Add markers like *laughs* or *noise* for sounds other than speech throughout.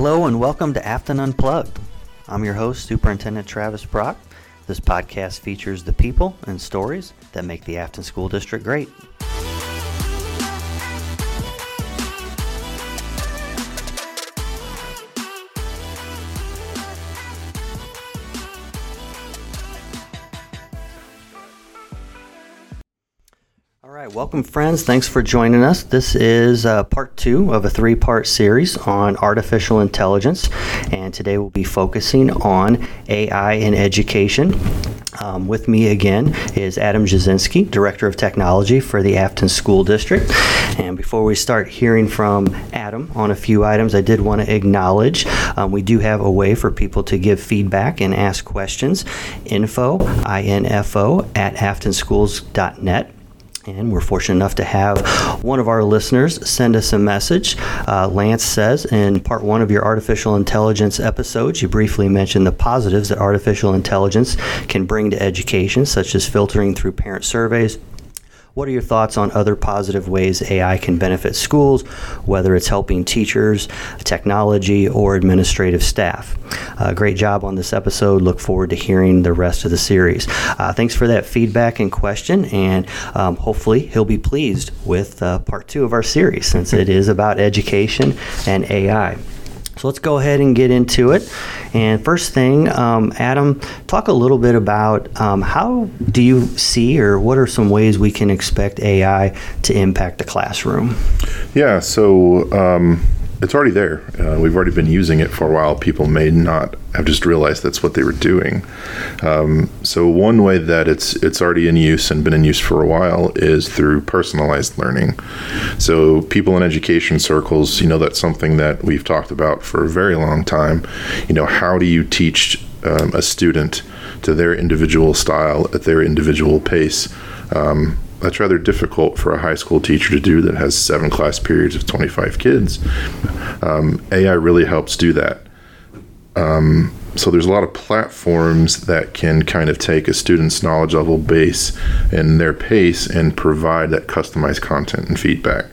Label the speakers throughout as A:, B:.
A: Hello and welcome to Affton Unplugged. I'm your host, Superintendent Travis Brock. This podcast features the people and stories that make the Affton School District great. Right, welcome, friends. Thanks for joining us. This is uh, part two of a three part series on artificial intelligence, and today we'll be focusing on AI in education. Um, with me again is Adam Jasinski, Director of Technology for the Affton School District. And before we start hearing from Adam on a few items, I did want to acknowledge um, we do have a way for people to give feedback and ask questions. Info, I-N-F-O, at afftonschools.net. And we're fortunate enough to have one of our listeners send us a message. Uh, Lance says in part one of your artificial intelligence episodes, you briefly mentioned the positives that artificial intelligence can bring to education, such as filtering through parent surveys, what are your thoughts on other positive ways AI can benefit schools, whether it's helping teachers, technology, or administrative staff? Uh, great job on this episode. Look forward to hearing the rest of the series. Uh, thanks for that feedback and question, and um, hopefully he'll be pleased with uh, part two of our series since it is about education and AI. So let's go ahead and get into it. And first thing, um, Adam, talk a little bit about um, how do you see or what are some ways we can expect AI to impact the classroom?
B: Yeah, so um, it's already there. Uh, we've already been using it for a while. People may not have just realized that's what they were doing. Um, so one way that it's it's already in use and been in use for a while is through personalized learning. So people in education circles, you know, that's something that we've talked about for a very long time. You know, how do you teach um, a student to their individual style at their individual pace? Um, that's rather difficult for a high school teacher to do that has seven class periods of 25 kids. Um, AI really helps do that. Um, so there's a lot of platforms that can kind of take a student's knowledge level base and their pace and provide that customized content and feedback.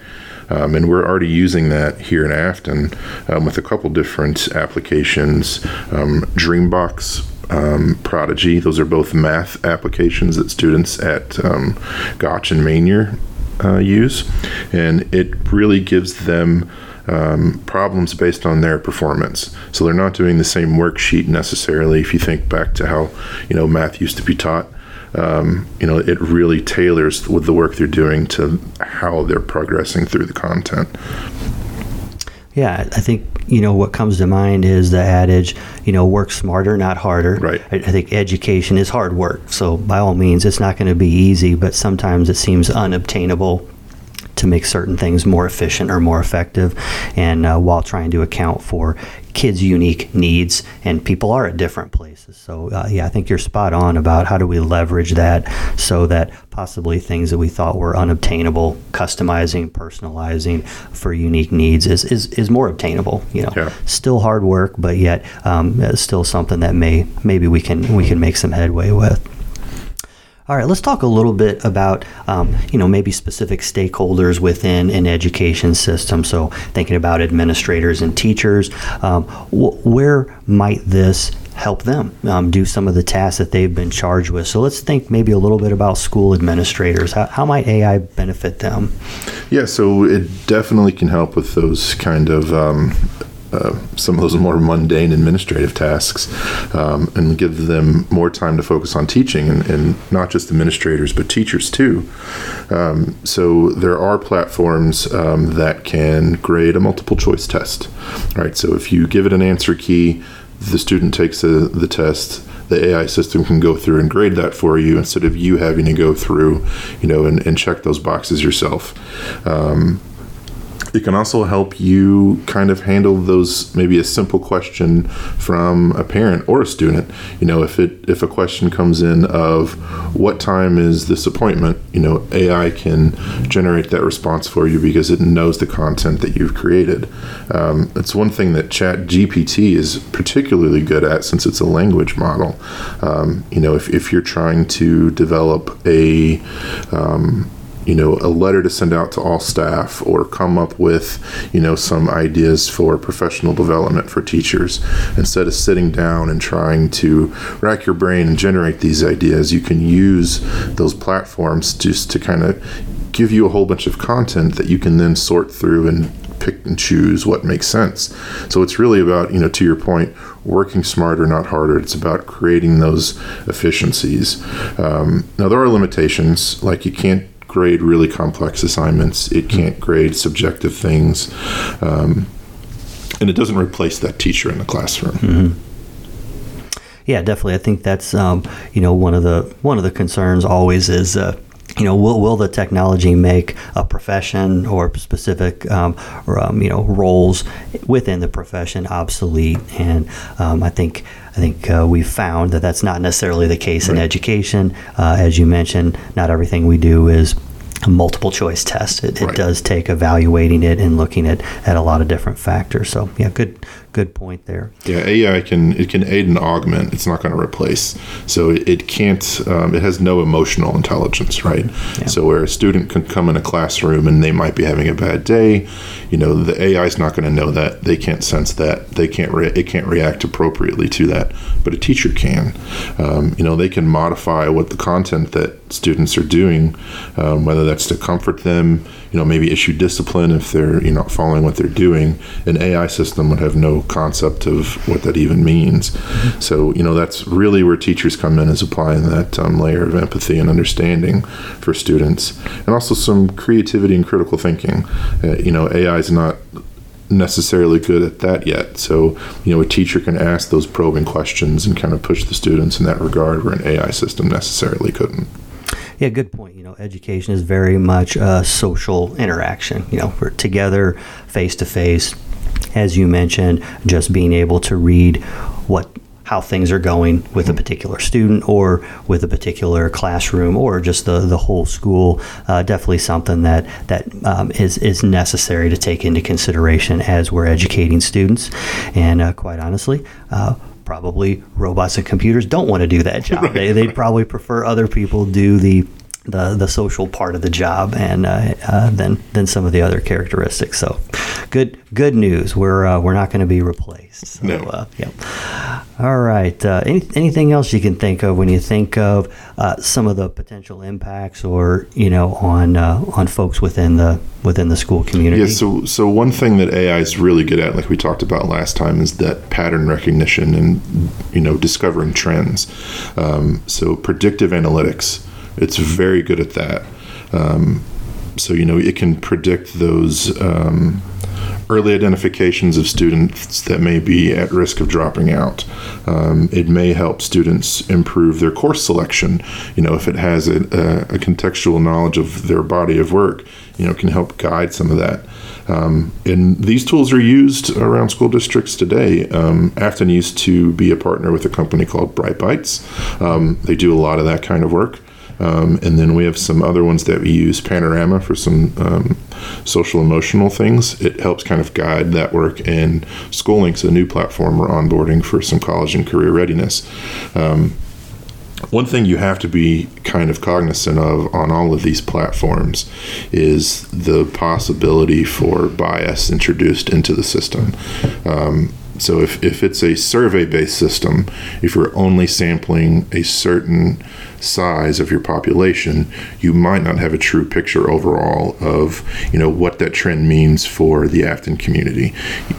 B: Um, and we're already using that here in Affton um, with a couple different applications. Um, Dreambox um, Prodigy. Those are both math applications that students at um, Gotsch and Mesnier uh, use, and it really gives them um, problems based on their performance. So they're not doing the same worksheet necessarily. If you think back to how you know math used to be taught, um, you know it really tailors with the work they're doing to how they're progressing through the content.
A: Yeah, I think you know what comes to mind is the adage, you know, work smarter, not harder.
B: Right.
A: I, I think education is hard work, so by all means, it's not going to be easy, but sometimes it seems unobtainable to make certain things more efficient or more effective, and uh, while trying to account for kids' unique needs, and people are at different places. So, uh, yeah, I think you're spot on about how do we leverage that so that possibly things that we thought were unobtainable, customizing, personalizing for unique needs is, is, is more obtainable. You know,
B: Yeah.
A: still hard work, but yet um, still something that may maybe we can we can make some headway with. All right, let's talk a little bit about, um, you know, maybe specific stakeholders within an education system. So, thinking about administrators and teachers, um, wh- where might this help them um, do some of the tasks that they've been charged with? So, let's think maybe a little bit about school administrators. How, how might AI benefit them?
B: Yeah, so it definitely can help with those kind of um, uh, some of those more mundane administrative tasks um, and give them more time to focus on teaching and, and not just administrators but teachers too. Um, so there are platforms um, that can grade a multiple choice test. Right, so if you give it an answer key, the student takes the, the test the AI system can go through and grade that for you instead of you having to go through, you know, and, and check those boxes yourself. Um, it can also help you kind of handle those maybe a simple question from a parent or a student. You know if it if a question comes in of what time is this appointment you know ai can generate that response for you because it knows the content that you've created. Um, it's one thing that chat gpt is particularly good at since it's a language model. Um, you know if, if you're trying to develop a um, you know, a letter to send out to all staff or come up with, you know, some ideas for professional development for teachers. Instead of sitting down and trying to rack your brain and generate these ideas, you can use those platforms just to kind of give you a whole bunch of content that you can then sort through and pick and choose what makes sense. So it's really about, you know, to your point, working smarter, not harder. It's about creating those efficiencies. Um, now, there are limitations, like you can't grade really complex assignments, it can't grade subjective things. Um, and it doesn't replace that teacher in the classroom.
A: Mm-hmm. Yeah, definitely. I think that's um, you know one of the one of the concerns always is uh, you know, will, will the technology make a profession or specific, um, or, um, you know, roles within the profession obsolete? And um, I think I think uh, we've found that that's not necessarily the case right. in education. Uh, as you mentioned, not everything we do is a multiple choice test. It, it does take evaluating it and looking at, at a lot of different factors. So yeah, good good point there.
B: Yeah, AI can it can aid and augment. It's not going to replace. So it, it can't. Um, it has no emotional intelligence, right? Yeah. So where a student can come in a classroom and they might be having a bad day, you know, the AI is not going to know that. They can't sense that. They can't. Re- it can't react appropriately to that. But a teacher can. Um, you know, they can modify what the content that students are doing, um, whether that's to comfort them you know, maybe issue discipline if they're you know following what they're doing. An AI system would have no concept of what that even means. Mm-hmm. So you know, that's really where teachers come in is applying that um, layer of empathy and understanding for students, and also some creativity and critical thinking. Uh, you know, AI is not necessarily good at that yet. So, you know, a teacher can ask those probing questions and kind of push the students in that regard where an AI system necessarily couldn't.
A: Yeah, good point. You know, education is very much a social interaction. You know, we're together, face to face. As you mentioned, just being able to read what how things are going with a particular student or with a particular classroom or just the, the whole school. Uh, definitely something that that um, is is necessary to take into consideration as we're educating students. And uh, quite honestly. Uh, probably robots and computers don't want to do that job. *laughs* Right. They, they'd probably prefer other people do the the the social part of the job and uh, uh, than than some of the other characteristics. So, good good news. We're uh, we're not going to be replaced. So,
B: no.
A: Uh, yeah. All right. Uh, any, anything else you can think of when you think of uh, some of the potential impacts, or you know, on on folks within the within the school community?
B: Yeah. So so one thing that AI is really good at, like we talked about last time, is that pattern recognition and you know discovering trends. Um, so predictive analytics it's very good at that. Um, so you know it can predict those um, early identifications of students that may be at risk of dropping out. Um, it may help students improve their course selection. You know, if it has a, a, contextual knowledge of their body of work, you know, can help guide some of that. Um, and these tools are used around school districts today. Um, Affton used to be a partner with a company called BrightBytes. Um, they do a lot of that kind of work. Um, and then we have some other ones that we use Panorama for some um, social emotional things. It helps kind of guide that work. And SchooLinks, a new platform we're onboarding for some college and career readiness. Um, one thing you have to be kind of cognizant of on all of these platforms is the possibility for bias introduced into the system. Um, so if, if it's a survey based system, if you're only sampling a certain size of your population, you might not have a true picture overall of you know what that trend means for the Affton community.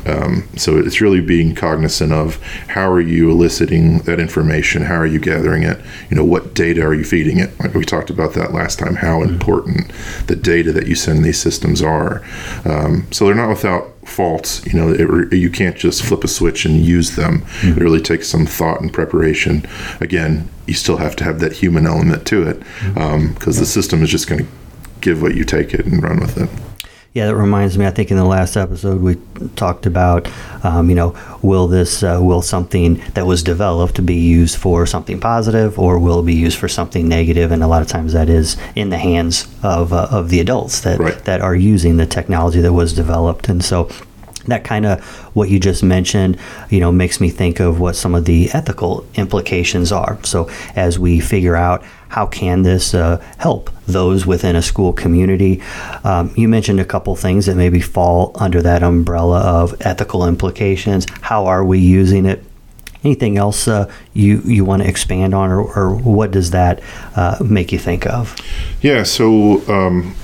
B: Um, so it's really being cognizant of how are you eliciting that information, how are you gathering it, you know what data are you feeding it. Like we talked about that last time, how mm-hmm. important the data that you send these systems are. Um, so they're not without faults. You know, it, you can't just flip a switch and use them. Mm-hmm. It really takes some thought and preparation. Again, you still have to have that human element to it because mm-hmm. um, the system is just going to give what you take it and run with it.
A: Yeah, that reminds me. I think in the last episode we talked about, um, you know, will this uh, will something that was developed be used for something positive, or will it be used for something negative? And a lot of times that is in the hands of uh, of the adults that
B: right.
A: that are using the technology that was developed. And so, that kind of what you just mentioned, you know, makes me think of what some of the ethical implications are. So as we figure out how can this uh, help those within a school community, um, you mentioned a couple things that maybe fall under that umbrella of ethical implications. How are we using it? Anything else uh, you you want to expand on, or, or what does that uh, make you think of?
B: Yeah, so um,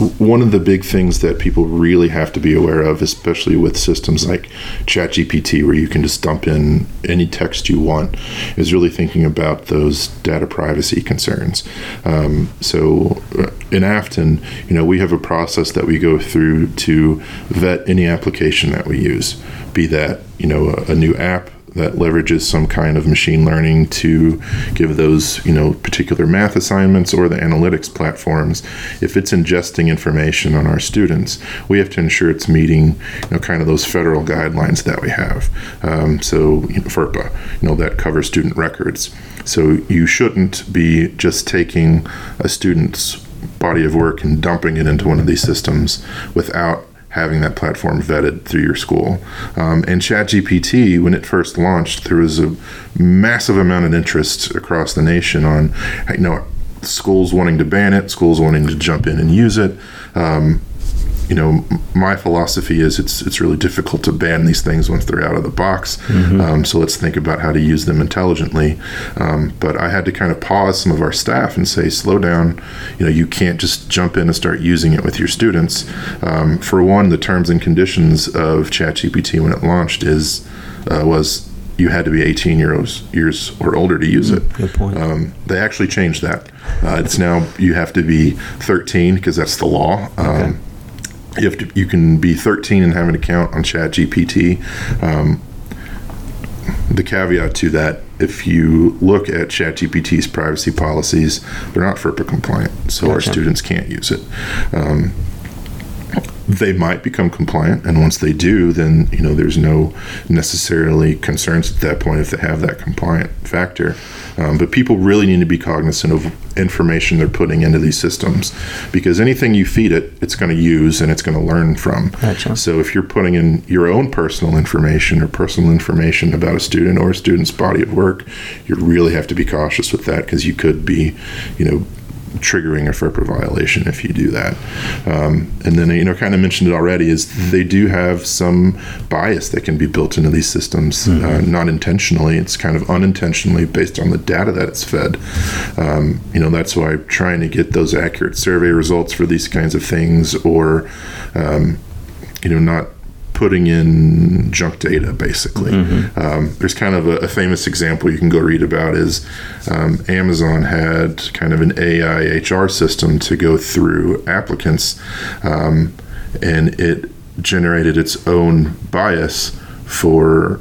B: one of the big things that people really have to be aware of, especially with systems like ChatGPT, where you can just dump in any text you want, is really thinking about those data privacy concerns. Um, so uh, in Affton, you know, we have a process that we go through to vet any application that we use, be that you know a, a new app that leverages some kind of machine learning to give those you know particular math assignments or the analytics platforms if it's ingesting information on our students we have to ensure it's meeting you know kind of those federal guidelines that we have. Um, so you know, FERPA you know that covers student records. So you shouldn't be just taking a student's body of work and dumping it into one of these systems without having that platform vetted through your school. Um, and ChatGPT, when it first launched, there was a massive amount of interest across the nation on, you know, schools wanting to ban it, schools wanting to jump in and use it. Um, you know, my philosophy is it's it's really difficult to ban these things once they're out of the box. Mm-hmm. Um, so let's think about how to use them intelligently. Um, but I had to kind of pause some of our staff and say, slow down. You know, you can't just jump in and start using it with your students. Um, for one, the terms and conditions of ChatGPT when it launched is uh, was you had to be 18 years years or older to use it.
A: Good point.
B: Um, they actually changed that. Uh, it's now you have to be 13 because that's the law. Um, okay you have to you can be 13 and have an account on chat gpt um, the caveat to that if you look at ChatGPT's privacy policies, they're not FERPA compliant, so gotcha. our students can't use it. Um, they might become compliant and once they do then you know there's no necessarily concerns at that point if they have that compliant factor um, but people really need to be cognizant of information they're putting into these systems because anything you feed it it's going to use and it's going to learn from
A: gotcha.
B: so if you're putting in your own personal information or personal information about a student or a student's body of work you really have to be cautious with that because you could be you know triggering a FERPA violation if you do that. Um, and then, you know, kind of mentioned it already, is they do have some bias that can be built into these systems, mm-hmm. uh, not intentionally. It's kind of unintentionally based on the data that it's fed. Um, you know, that's why trying to get those accurate survey results for these kinds of things or, um, you know, not putting in junk data basically. Mm-hmm. Um, there's kind of a, a, famous example you can go read about is um, Amazon had kind of an AI HR system to go through applicants, um, and it generated its own bias for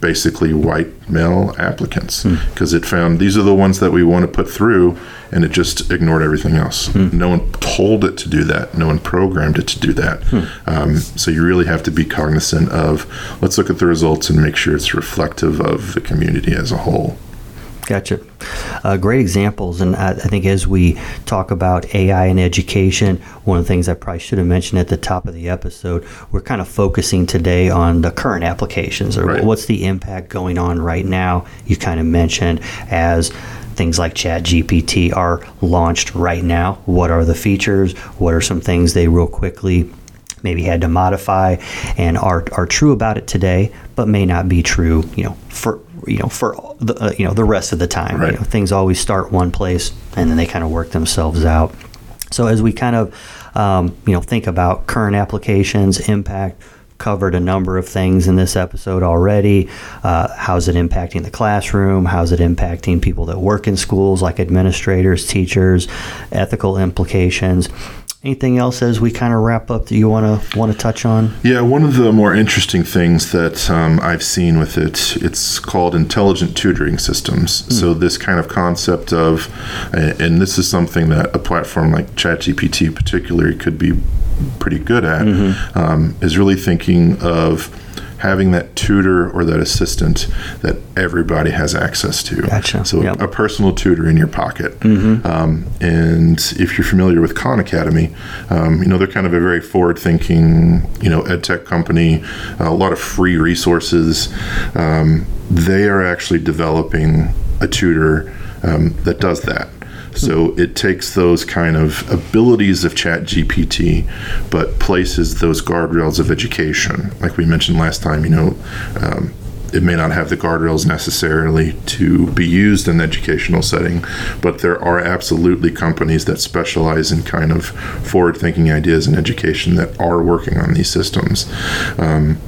B: basically white male applicants because hmm. it found these are the ones that we want to put through and it just ignored everything else. Hmm. No one told it to do that. No one programmed it to do that. Hmm. Um, so you really have to be cognizant of let's look at the results and make sure it's reflective of the community as a whole.
A: Gotcha. Uh, great examples. And I, I, think as we talk about AI and education, one of the things I probably should have mentioned at the top of the episode, we're kind of focusing today on the current applications or right. what's the impact going on right now. You kind of mentioned as things like Chat GPT are launched right now. What are the features? What are some things they real quickly maybe had to modify and are, are true about it today, but may not be true, you know, for you know for the uh, you know the rest of the time. Right. You know, things always start one place and then they kind of work themselves out. So as we kind of um, you know think about current applications, impact, covered a number of things in this episode already. Uh, how's it impacting the classroom? How's it impacting people that work in schools, like administrators, teachers? Ethical implications. Anything else as we kind of wrap up that you want to want to touch on?
B: Yeah, one of the more interesting things that um, I've seen with it, it's called intelligent tutoring systems. Mm. So this kind of concept of, and this is something that a platform like ChatGPT particularly could be pretty good at, mm-hmm. um, is really thinking of having that tutor or that assistant that everybody has access to.
A: Gotcha.
B: So
A: Yep.
B: a personal tutor in your pocket. Um, and if you're familiar with Khan Academy, um, you know they're kind of a very forward-thinking, you know, ed tech company. A lot of free resources. Um, they are actually developing a tutor um, that does that. So it takes those kind of abilities of Chat GPT, but places those guardrails of education. Like we mentioned last time, you know, um, it may not have the guardrails necessarily to be used in an educational setting, but there are absolutely companies that specialize in kind of forward thinking ideas in education that are working on these systems. Um,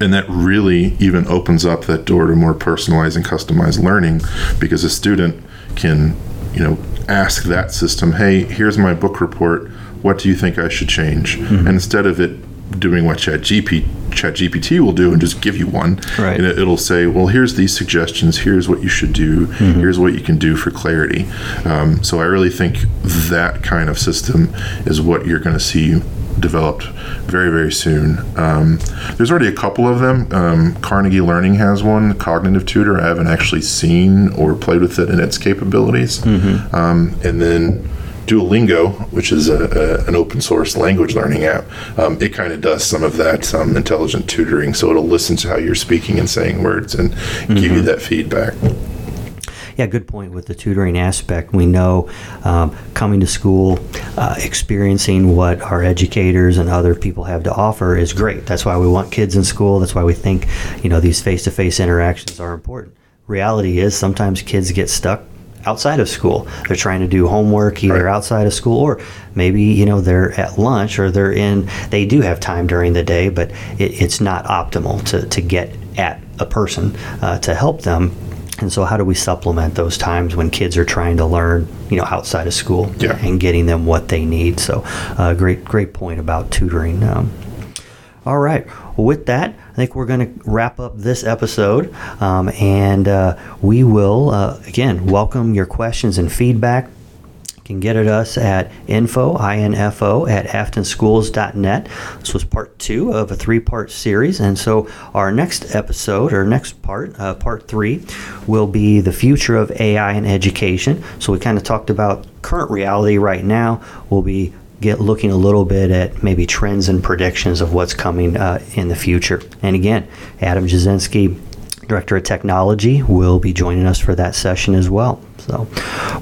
B: and that really even opens up that door to more personalized and customized learning because a student can you know ask that system hey here's my book report. What do you think i should change? And instead of it doing what chat gp chat gpt will do and just give you one
A: Right.
B: and it, it'll say well here's these suggestions. Here's what you should do. Here's what you can do for clarity. Um, so i really think that kind of system is what you're going to see developed very very soon. Um, there's already a couple of them. Um, carnegie learning has one cognitive tutor. I haven't actually seen or played with it in its capabilities. Um, and then Duolingo, which is a, a, an open source language learning app, um, it kind of does some of that um, intelligent tutoring. So it'll listen to how you're speaking and saying words and give you that feedback.
A: Yeah, good point with the tutoring aspect. We know um, coming to school, uh, experiencing what our educators and other people have to offer is great. That's why we want kids in school. That's why we think, you know, these face-to-face interactions are important. Reality is sometimes kids get stuck outside of school. They're trying to do homework either
B: Right.
A: outside of school or maybe, you know, they're at lunch or they're in, they do have time during the day, but it, it's not optimal to, to get at a person uh, to help them. And so, how do we supplement those times when kids are trying to learn, you know, outside of school
B: Yeah.
A: and getting them what they need? So, uh, great, great point about tutoring. Um, all right. Well, with that, I think we're going to wrap up this episode, um, and uh, we will uh, again welcome your questions and feedback. Can get at us at info, info at afftonschools.net. This was part two of a three part series. And so our next episode, or next part, uh, part three, will be the future of AI in education. So we kind of talked about current reality right now. We'll be get looking a little bit at maybe trends and predictions of what's coming uh, in the future. And again, Adam Jasinski, Director of Technology, will be joining us for that session as well. So,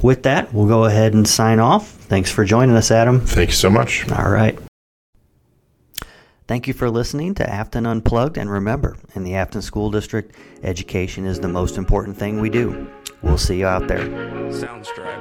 A: with that, we'll go ahead and sign off. Thanks for joining us, Adam.
B: Thank you so much.
A: All right. Thank you for listening to Affton Unplugged. And remember, in the Affton School District, education is the most important thing we do. We'll see you out there.
C: Soundstripe.